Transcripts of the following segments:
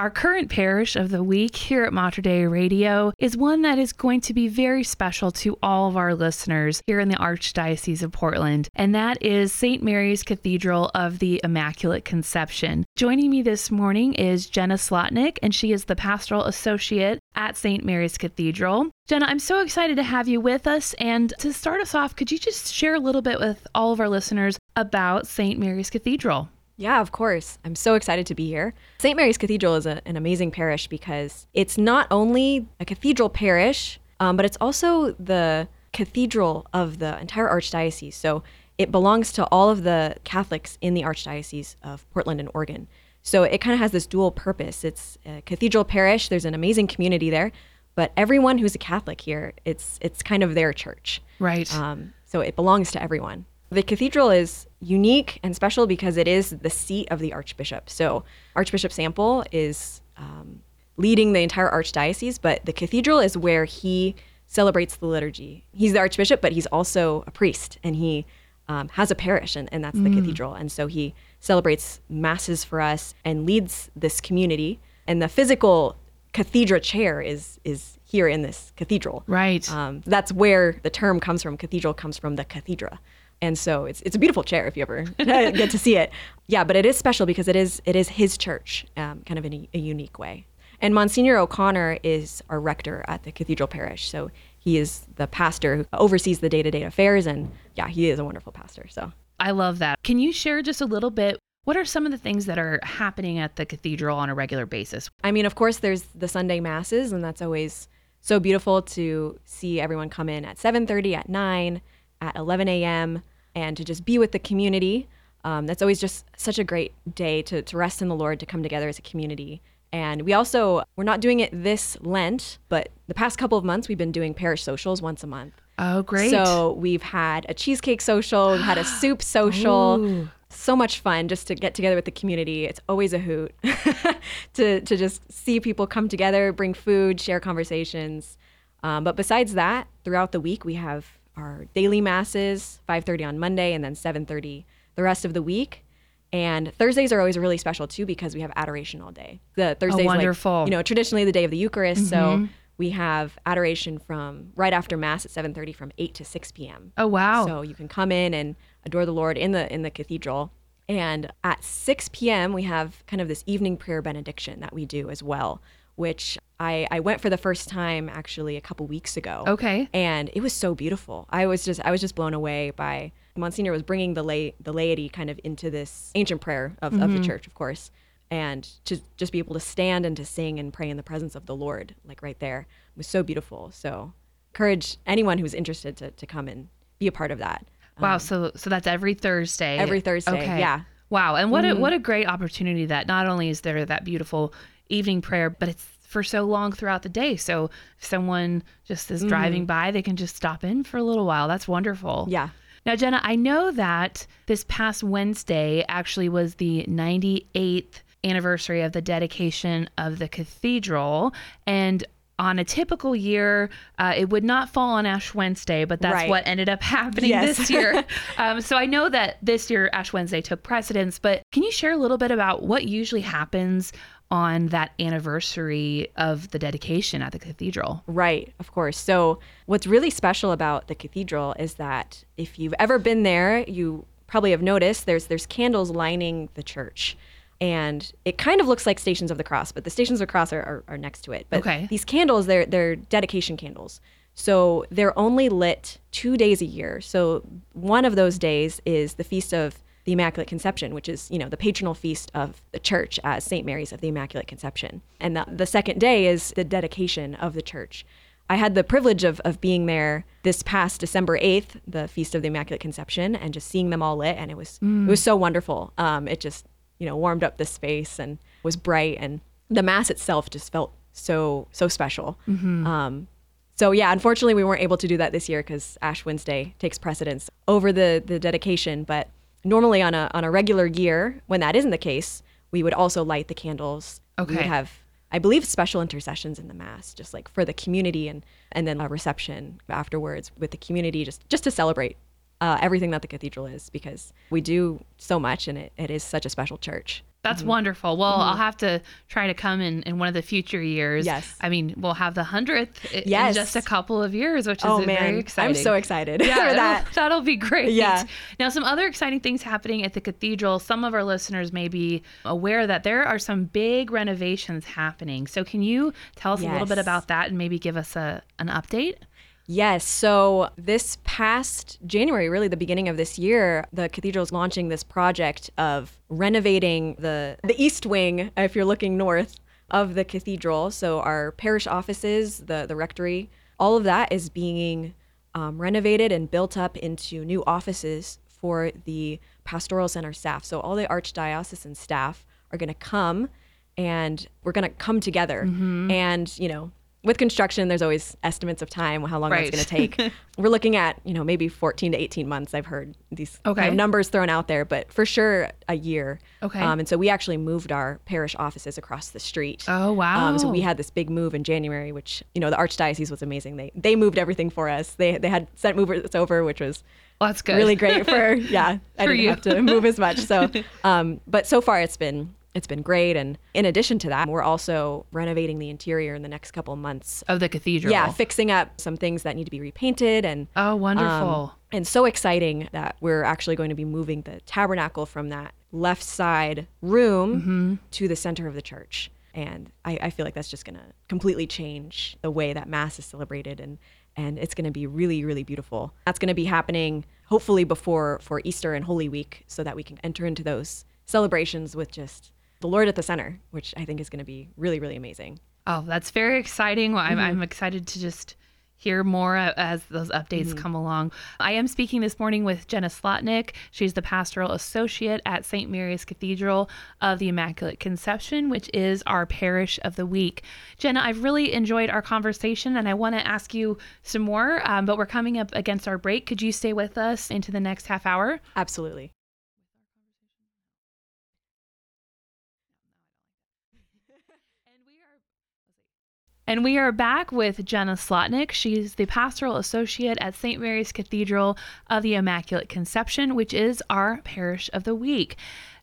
Our current parish of the week here at Mater Dei Radio is one that is going to be very special to all of our listeners here in the Archdiocese of Portland, and that is St. Mary's Cathedral of the Immaculate Conception. Joining me this morning is Jenna Slotnick, and she is the pastoral associate at St. Mary's Cathedral. Jenna, I'm so excited to have you with us. And to start us off, could you just share a little bit with all of our listeners about St. Mary's Cathedral? Yeah, of course. I'm so excited to be here. St. Mary's Cathedral is a, an amazing parish because it's not only a cathedral parish, um, but it's also the cathedral of the entire archdiocese. So it belongs to all of the Catholics in the archdiocese of Portland and Oregon. So it kind of has this dual purpose. It's a cathedral parish. There's an amazing community there, but everyone who's a Catholic here, it's it's kind of their church. Right. Um, so it belongs to everyone. The cathedral is unique and special because it is the seat of the archbishop. So Archbishop Sample is um, leading the entire archdiocese, but the cathedral is where he celebrates the liturgy. He's the archbishop, but he's also a priest, and he um, has a parish, and, and that's mm. the cathedral. And so he celebrates masses for us and leads this community. And the physical cathedral chair is is here in this cathedral. Right. Um, that's where the term comes from. Cathedral comes from the cathedra. And so it's it's a beautiful chair if you ever get to see it. Yeah, but it is special because it is it is his church, um, kind of in a, a unique way. And Monsignor O'Connor is our rector at the cathedral parish, so he is the pastor who oversees the day to day affairs, and yeah, he is a wonderful pastor. So I love that. Can you share just a little bit? What are some of the things that are happening at the cathedral on a regular basis? I mean, of course, there's the Sunday masses, and that's always so beautiful to see everyone come in at 7:30, at 9, at 11 a.m and to just be with the community. Um, that's always just such a great day to, to rest in the Lord, to come together as a community. And we also, we're not doing it this Lent, but the past couple of months, we've been doing parish socials once a month. Oh, great. So we've had a cheesecake social, we've had a soup social. Ooh. So much fun just to get together with the community. It's always a hoot to, to just see people come together, bring food, share conversations. Um, but besides that, throughout the week, we have our daily masses, 5:30 on Monday and then 7:30 the rest of the week. And Thursdays are always really special too because we have adoration all day. The Thursdays, oh, wonderful. like you know, traditionally the day of the Eucharist. Mm-hmm. So we have adoration from right after Mass at 7:30 from 8 to 6 p.m. Oh wow! So you can come in and adore the Lord in the in the cathedral. And at 6 p.m. we have kind of this evening prayer benediction that we do as well, which I, I went for the first time actually a couple weeks ago. Okay. And it was so beautiful. I was just I was just blown away by Monsignor was bringing the lay the laity kind of into this ancient prayer of, mm-hmm. of the mm-hmm. church, of course, and to just be able to stand and to sing and pray in the presence of the Lord, like right there, was so beautiful. So, encourage anyone who's interested to to come and be a part of that. Wow. Um, so so that's every Thursday. Every Thursday. Okay. Yeah. Wow. And what mm-hmm. a what a great opportunity that not only is there that beautiful evening prayer, but it's for so long throughout the day. So if someone just is driving mm. by, they can just stop in for a little while. That's wonderful. Yeah. Now, Jenna, I know that this past Wednesday actually was the 98th anniversary of the dedication of the cathedral. And on a typical year, uh, it would not fall on Ash Wednesday, but that's right. what ended up happening yes. this year. um, so I know that this year Ash Wednesday took precedence, but can you share a little bit about what usually happens on that anniversary of the dedication at the cathedral. Right, of course. So, what's really special about the cathedral is that if you've ever been there, you probably have noticed there's there's candles lining the church. And it kind of looks like Stations of the Cross, but the Stations of the Cross are, are, are next to it. But okay. these candles, they're they're dedication candles. So they're only lit two days a year. So one of those days is the feast of the Immaculate Conception, which is, you know, the patronal feast of the church as St. Mary's of the Immaculate Conception. And the, the second day is the dedication of the church. I had the privilege of, of being there this past December 8th, the Feast of the Immaculate Conception, and just seeing them all lit. And it was, mm. it was so wonderful. Um, it just, you know, warmed up the space and was bright. And the Mass itself just felt so, so special. Mm-hmm. Um, so yeah, unfortunately, we weren't able to do that this year because Ash Wednesday takes precedence over the, the dedication. But normally on a on a regular year, when that isn't the case, we would also light the candles. Okay. We would have, I believe, special intercessions in the mass, just like for the community, and and then a reception afterwards with the community, just just to celebrate uh, everything that the cathedral is, because we do so much, and it, it is such a special church. That's mm-hmm. wonderful. Well, I'll mm-hmm. have to try to come in in one of the future years. Yes. I mean, we'll have the hundredth in Yes. just a couple of years, which is Oh very man, exciting. I'm so excited yeah, for that'll- that. That'll be great. Yeah. Now, some other exciting things happening at the cathedral. Some of our listeners may be aware that there are some big renovations happening. So, can you tell us a little bit about that and maybe give us a an update? Yes. So this past January, really the beginning of this year, the cathedral is launching this project of renovating the the east wing, if you're looking north of the cathedral. So our parish offices, the the rectory, all of that is being um, renovated and built up into new offices for the pastoral center staff. So all the archdiocesan staff are going to come and we're going to come together and you know with construction there's always estimates of time how long Right. that's going to take we're looking at you know maybe 14 to 18 months i've heard these kind of numbers thrown out there but for sure a year Okay. um, and so we actually moved our parish offices across the street Oh, wow. um, so we had this big move in January, which you know the archdiocese was amazing. They they moved everything for us. They they had sent movers over, which was Well, that's good. really great for yeah. I For didn't you. have to move as much. So, um, but so far it's been it's been great. And in addition to that, we're also renovating the interior in the next couple months. of the cathedral. Yeah, fixing up some things that need to be repainted and Oh, wonderful. um, and so exciting that we're actually going to be moving the tabernacle from that left side room Mm-hmm. to the center of the church. And I, I feel like that's just going to completely change the way that Mass is celebrated. And, and it's going to be really, really beautiful. That's going to be happening hopefully before for Easter and Holy Week so that we can enter into those celebrations with just the Lord at the center, which I think is going to be really, really amazing. Oh, that's very exciting. Well, I'm, Mm-hmm. I'm excited to just hear more as those updates Mm-hmm. come along. I am speaking this morning with Jenna Slotnick. She's the pastoral associate at St. Mary's Cathedral of the Immaculate Conception, which is our parish of the week. Jenna, I've really enjoyed our conversation and I want to ask you some more, um, but we're coming up against our break. Could you stay with us into the next half hour? Absolutely. And we are back with Jenna Slotnick. She's the pastoral associate at St. Mary's Cathedral of the Immaculate Conception, which is our parish of the week.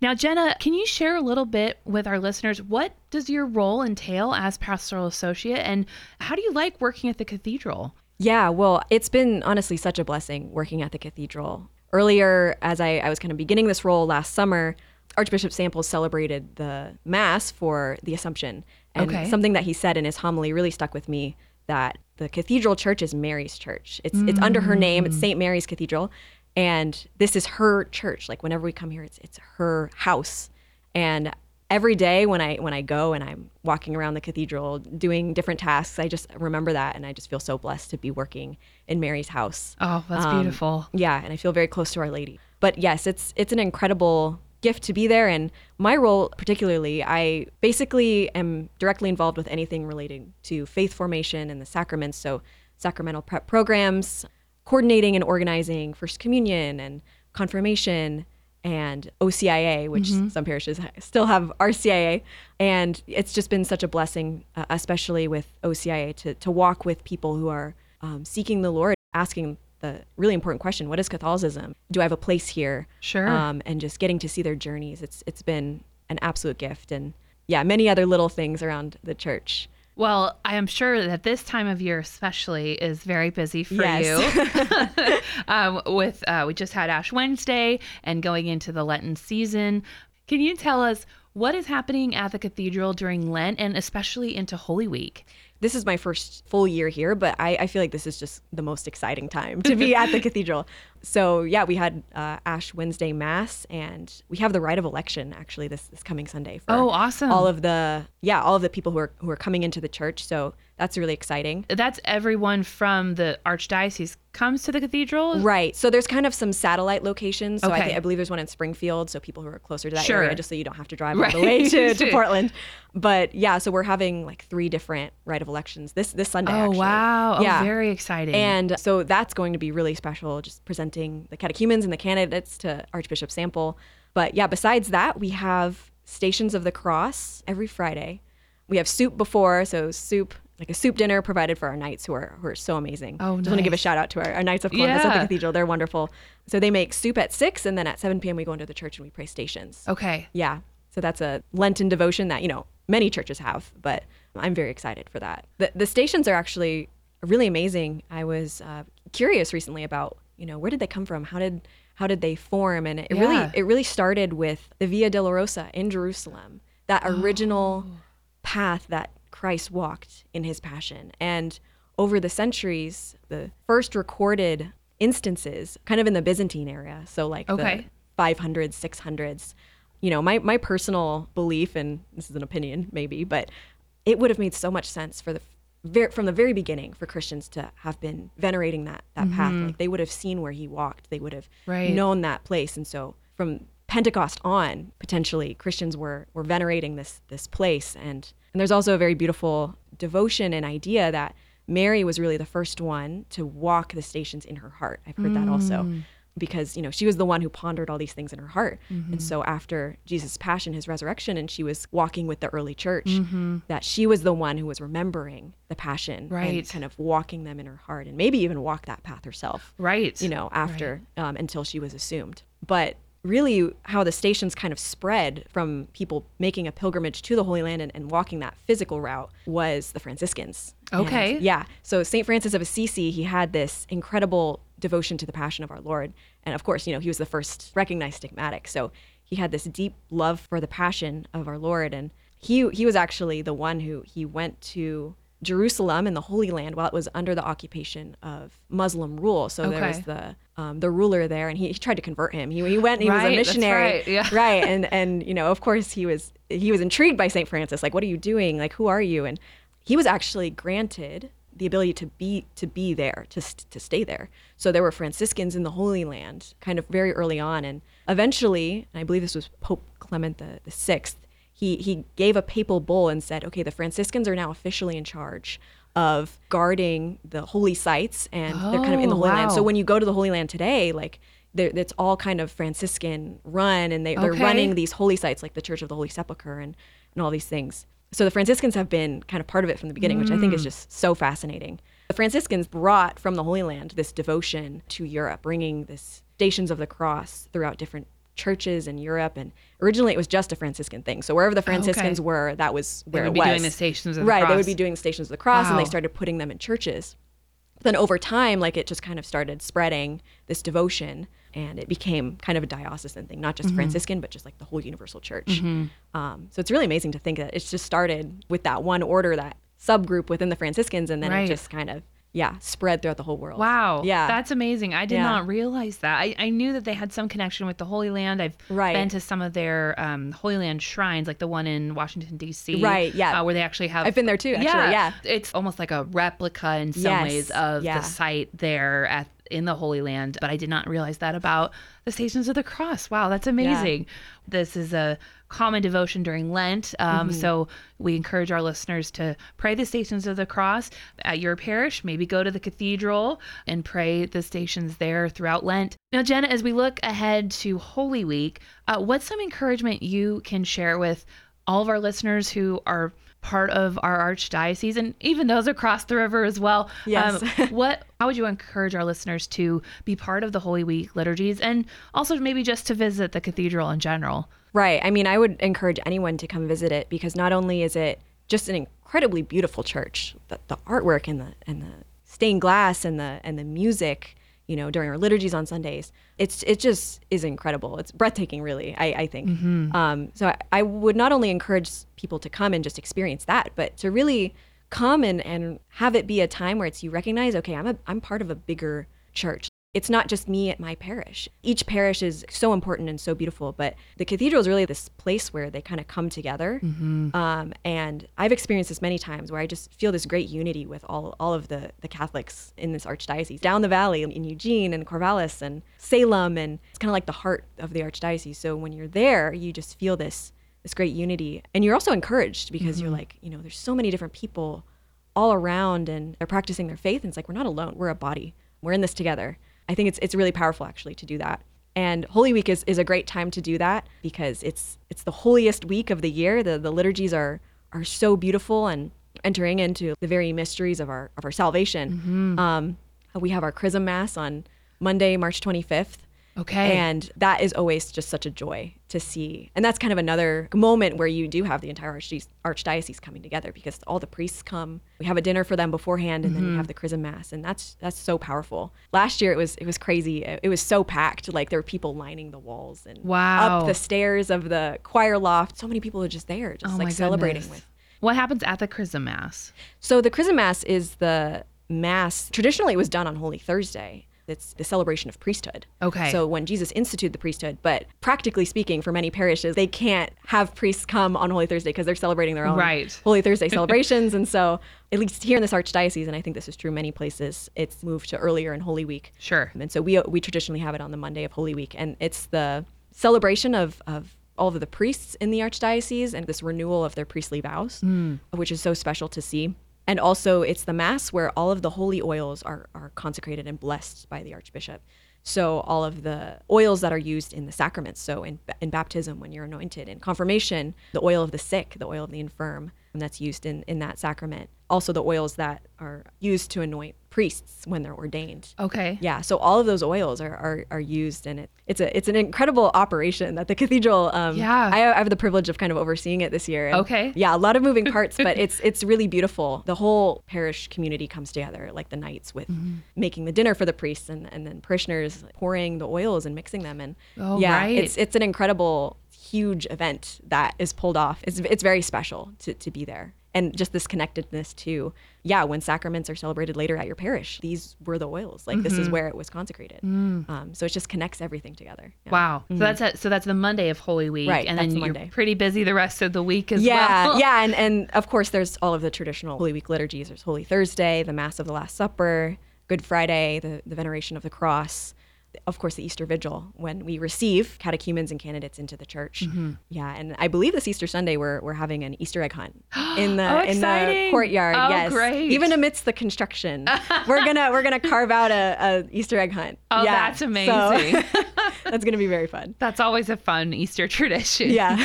Now, Jenna, can you share a little bit with our listeners? What does your role entail as pastoral associate, and how do you like working at the cathedral? Yeah, well, it's been honestly such a blessing working at the cathedral. Earlier, as I, I was kind of beginning this role last summer, Archbishop Samples celebrated the Mass for the Assumption. And Okay. something that he said in his homily really stuck with me that the cathedral church is Mary's church. It's, it's under her name, it's St. Mary's Cathedral. And this is her church. Like whenever we come here, it's, it's her house. And every day when I when I go and I'm walking around the cathedral doing different tasks, I just remember that and I just feel so blessed to be working in Mary's house. Oh, that's Um, beautiful. Yeah, and I feel very close to Our Lady. But yes, it's it's an incredible gift to be there. And my role particularly, I basically am directly involved with anything relating to faith formation and the sacraments, so sacramental prep programs, coordinating and organizing first communion and confirmation and OCIA, which some parishes still have RCIA. And it's just been such a blessing, uh, especially with OCIA, to, to walk with people who are um, seeking the Lord, asking the really important question what is Catholicism? Do I have a place here? Sure. Um, and just getting to see their journeys. It's It's been an absolute gift. And yeah, many other little things around the church. Well, I am sure that this time of year, especially, is very busy for Yes. you. um, with uh, we just had Ash Wednesday and going into the Lenten season. Can you tell us what is happening at the cathedral during Lent and especially into Holy Week? This is my first full year here, but I, I feel like this is just the most exciting time to be at the cathedral. So yeah, we had uh, Ash Wednesday Mass, and we have the rite of election actually this, this coming Sunday for Oh, awesome. all of the yeah all of the people who are who are coming into the church. So that's really exciting. That's everyone from the archdiocese comes to the cathedral. Right. So there's kind of some satellite locations. So I, Okay. I believe there's one in Springfield. So people who are closer to that Sure. area, just so you don't have to drive Right. all the way to, to. Portland. But yeah, so we're having like three different rite of elections this this Sunday. Oh actually. wow! Oh, yeah. Oh, very exciting. And so that's going to be really special, just presenting the catechumens and the candidates to Archbishop Sample. But yeah, besides that, we have Stations of the Cross every Friday. We have soup before, so soup, like a soup dinner provided for our knights who are who are so amazing. Oh, Just want to give a shout out to our, our Knights of Columbus at the cathedral. They're wonderful. So they make soup at six, and then at 7 p.m. we go into the church and we pray stations. okay. Yeah. So that's a Lenten devotion that, you know, many churches have, but I'm very excited for that. The, the stations are actually really amazing. I was uh, curious recently about, you know, where did they come from? How did how did they form? And it Yeah. really it really started with the Via Dolorosa in Jerusalem, that original path that Christ walked in his passion. And over the centuries, the first recorded instances, kind of in the Byzantine era, so like Okay. the 500s, 600s, you know, my, my personal belief, and this is an opinion maybe, but it would have made so much sense for the from the very beginning for Christians to have been venerating that that mm-hmm. path. Like they would have seen where he walked, they would have Right. known that place, and so from Pentecost on, potentially Christians were were venerating this this place, and and there's also a very beautiful devotion and idea that Mary was really the first one to walk the stations in her heart. I've heard that also mm. because you know she was the one who pondered all these things in her heart. And mm-hmm. so after jesus passion his resurrection and she was walking with the early church mm-hmm. that she was the one who was remembering the passion Right. and kind of walking them in her heart and maybe even walk that path herself Right. you know after um, until she was assumed. But really how the stations kind of spread from people making a pilgrimage to the holy land and, and walking that physical route was the franciscans. And, Okay. yeah so saint francis of assisi he had this incredible devotion to the passion of our lord. And of course you know he was the first recognized stigmatic. So he had this deep love for the passion of our lord. And he he was actually the one who he went to Jerusalem and the Holy Land while it was under the occupation of Muslim rule. So there was the um, the ruler there, and he, he tried to convert him. He, he went, and he was Right, a that's missionary, right, yeah. right? And and you know, of course, he was he was intrigued by Saint Francis. Like, what are you doing? Like, who are you? And he was actually granted the ability to be to be there to to stay there. So there were Franciscans in the Holy Land, kind of very early on, and eventually, and I believe this was Pope Clement the the sixth. He he gave a papal bull and said, okay, the Franciscans are now officially in charge of guarding the holy sites, and they're kind of in the Oh, Holy Land. So when you go to the Holy Land today, like it's all kind of Franciscan run, and they, they're running these holy sites like the Church of the Holy Sepulchre and, and all these things. So the Franciscans have been kind of part of it from the beginning, which I think is Mm. just so fascinating. The Franciscans brought from the Holy Land this devotion to Europe, bringing this Stations of the Cross throughout different churches in Europe. And originally it was just a Franciscan thing. So wherever the Franciscans were, that was where would it be was. doing the Stations of the right, they would be doing the Stations of the Cross, and they started putting them in churches then over time like it just kind of started spreading this devotion and it became kind of a diocesan thing not just Mm-hmm. franciscan but just like the whole universal church um, so it's really amazing to think that it's just started with that one order that subgroup within the franciscans and then Right. it just kind of yeah spread throughout the whole world Wow. yeah That's amazing. I did Yeah. not realize that. I, I knew that they had some connection with the Holy Land. I've Right. been to some of their um, Holy Land shrines, like the one in Washington, D.C. Right, yeah. Uh, where they actually have. I've been there too, actually, yeah. It's almost like a replica in some Yes, ways of yeah. the site there at in the Holy Land, but I did not realize that about the Stations of the Cross. Wow, that's amazing. This is a common devotion during Lent. Um, Mm-hmm. So we encourage our listeners to pray the Stations of the Cross at your parish. Maybe go to the cathedral and pray the stations there throughout Lent. Now, Jenna, as we look ahead to Holy Week, uh, what's some encouragement you can share with all of our listeners who are part of our archdiocese and even those across the river as well. Yes. Um, what how would you encourage our listeners to be part of the Holy Week liturgies and also maybe just to visit the cathedral in general? Right. I mean, I would encourage anyone to come visit it because not only is it just an incredibly beautiful church, the, the artwork and the and the stained glass and the and the music, you know, during our liturgies on Sundays, it's it just is incredible. It's breathtaking, really. I, I think. Um, so I, I would not only encourage people to come and just experience that, but to really come and, and have it be a time where it's you recognize, okay, I'm a I'm part of a bigger church it's not just me at my parish. Each parish is so important and so beautiful, but the cathedral is really this place where they kind of come together. Um, and I've experienced this many times where I just feel this great unity with all, all of the, the Catholics in this archdiocese, down the valley in Eugene and Corvallis and Salem. And it's kind of like the heart of the archdiocese. So when you're there, you just feel this, this great unity. And you're also encouraged because you're like, you know, there's so many different people all around and they're practicing their faith. And it's like, we're not alone. We're a body. We're in this together. I think it's it's really powerful actually to do that. And Holy Week is, is a great time to do that because it's it's the holiest week of the year. The the liturgies are are so beautiful and entering into the very mysteries of our of our salvation. Um, we have our Chrism Mass on Monday, March 25th, Okay. And that is always just such a joy to see. And that's kind of another moment where you do have the entire archdiocese, archdiocese coming together because all the priests come. We have a dinner for them beforehand and then we mm-hmm. have the chrism mass and that's that's so powerful. Last year it was it was crazy. It, it was so packed. Like there were people lining the walls and Wow. up the stairs of the choir loft. So many people are just there just Oh like celebrating goodness. with What happens at the Chrism Mass? so the Chrism Mass is the mass. Traditionally, it was done on Holy Thursday. It's the celebration of priesthood. Okay. So when Jesus instituted the priesthood, but practically speaking, for many parishes, they can't have priests come on Holy Thursday because they're celebrating their own Right. Holy Thursday celebrations. and so, at least here in this archdiocese, and I think this is true many places, it's moved to earlier in Holy Week. Sure. And so we uh, we traditionally have it on the Monday of Holy Week, and it's the celebration of of all of the priests in the archdiocese and this renewal of their priestly vows, hmm. which is so special to see. And also, it's the mass where all of the holy oils are are consecrated and blessed by the archbishop. So all of the oils that are used in the sacraments, so in, in baptism when you're anointed, in confirmation, the oil of the sick, the oil of the infirm, that's used in, in that sacrament. Also the oils that are used to anoint priests when they're ordained. Okay. Yeah, so all of those oils are, are, are used, and it, it's a it's an incredible operation that the cathedral. Um, Yeah. I, I have the privilege of kind of overseeing it this year. and Okay. Yeah, a lot of moving parts, but it's it's really beautiful. The whole parish community comes together, like the knights, with Mm-hmm. making the dinner for the priests, and, and then parishioners pouring the oils and mixing them, and Oh, yeah, right. it's it's an incredible, huge event that is pulled off. It's it's very special to to be there. And just this connectedness to, yeah, when sacraments are celebrated later at your parish, these were the oils. Like this is where it was consecrated. Um, so it just connects everything together. Yeah. Wow. So that's a, so that's the Monday of Holy Week, Mm-hmm. Right, and then the you're Monday. pretty busy the rest of the week as yeah, well. yeah, and and of course there's all of the traditional Holy Week liturgies. There's Holy Thursday, the Mass of the Last Supper, Good Friday, the the Veneration of the Cross, of course the Easter Vigil when we receive catechumens and candidates into the church. Mm-hmm. Yeah, and I believe this Easter Sunday we're we're having an Easter egg hunt in the Oh, in the courtyard. Oh, yes, great. even amidst the construction, we're gonna we're gonna carve out a, a Easter egg hunt. Oh, yeah, that's so amazing. that's gonna be very fun. That's always a fun Easter tradition. Yeah.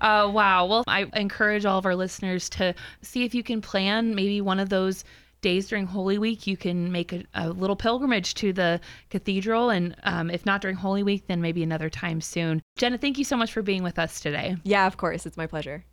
Uh, wow. Well, I encourage all of our listeners to see if you can plan maybe one of those days during Holy Week. You can make a, a little pilgrimage to the cathedral. And um, if not during Holy Week, then maybe another time soon. Jenna, thank you so much for being with us today. yeah, of course, it's my pleasure.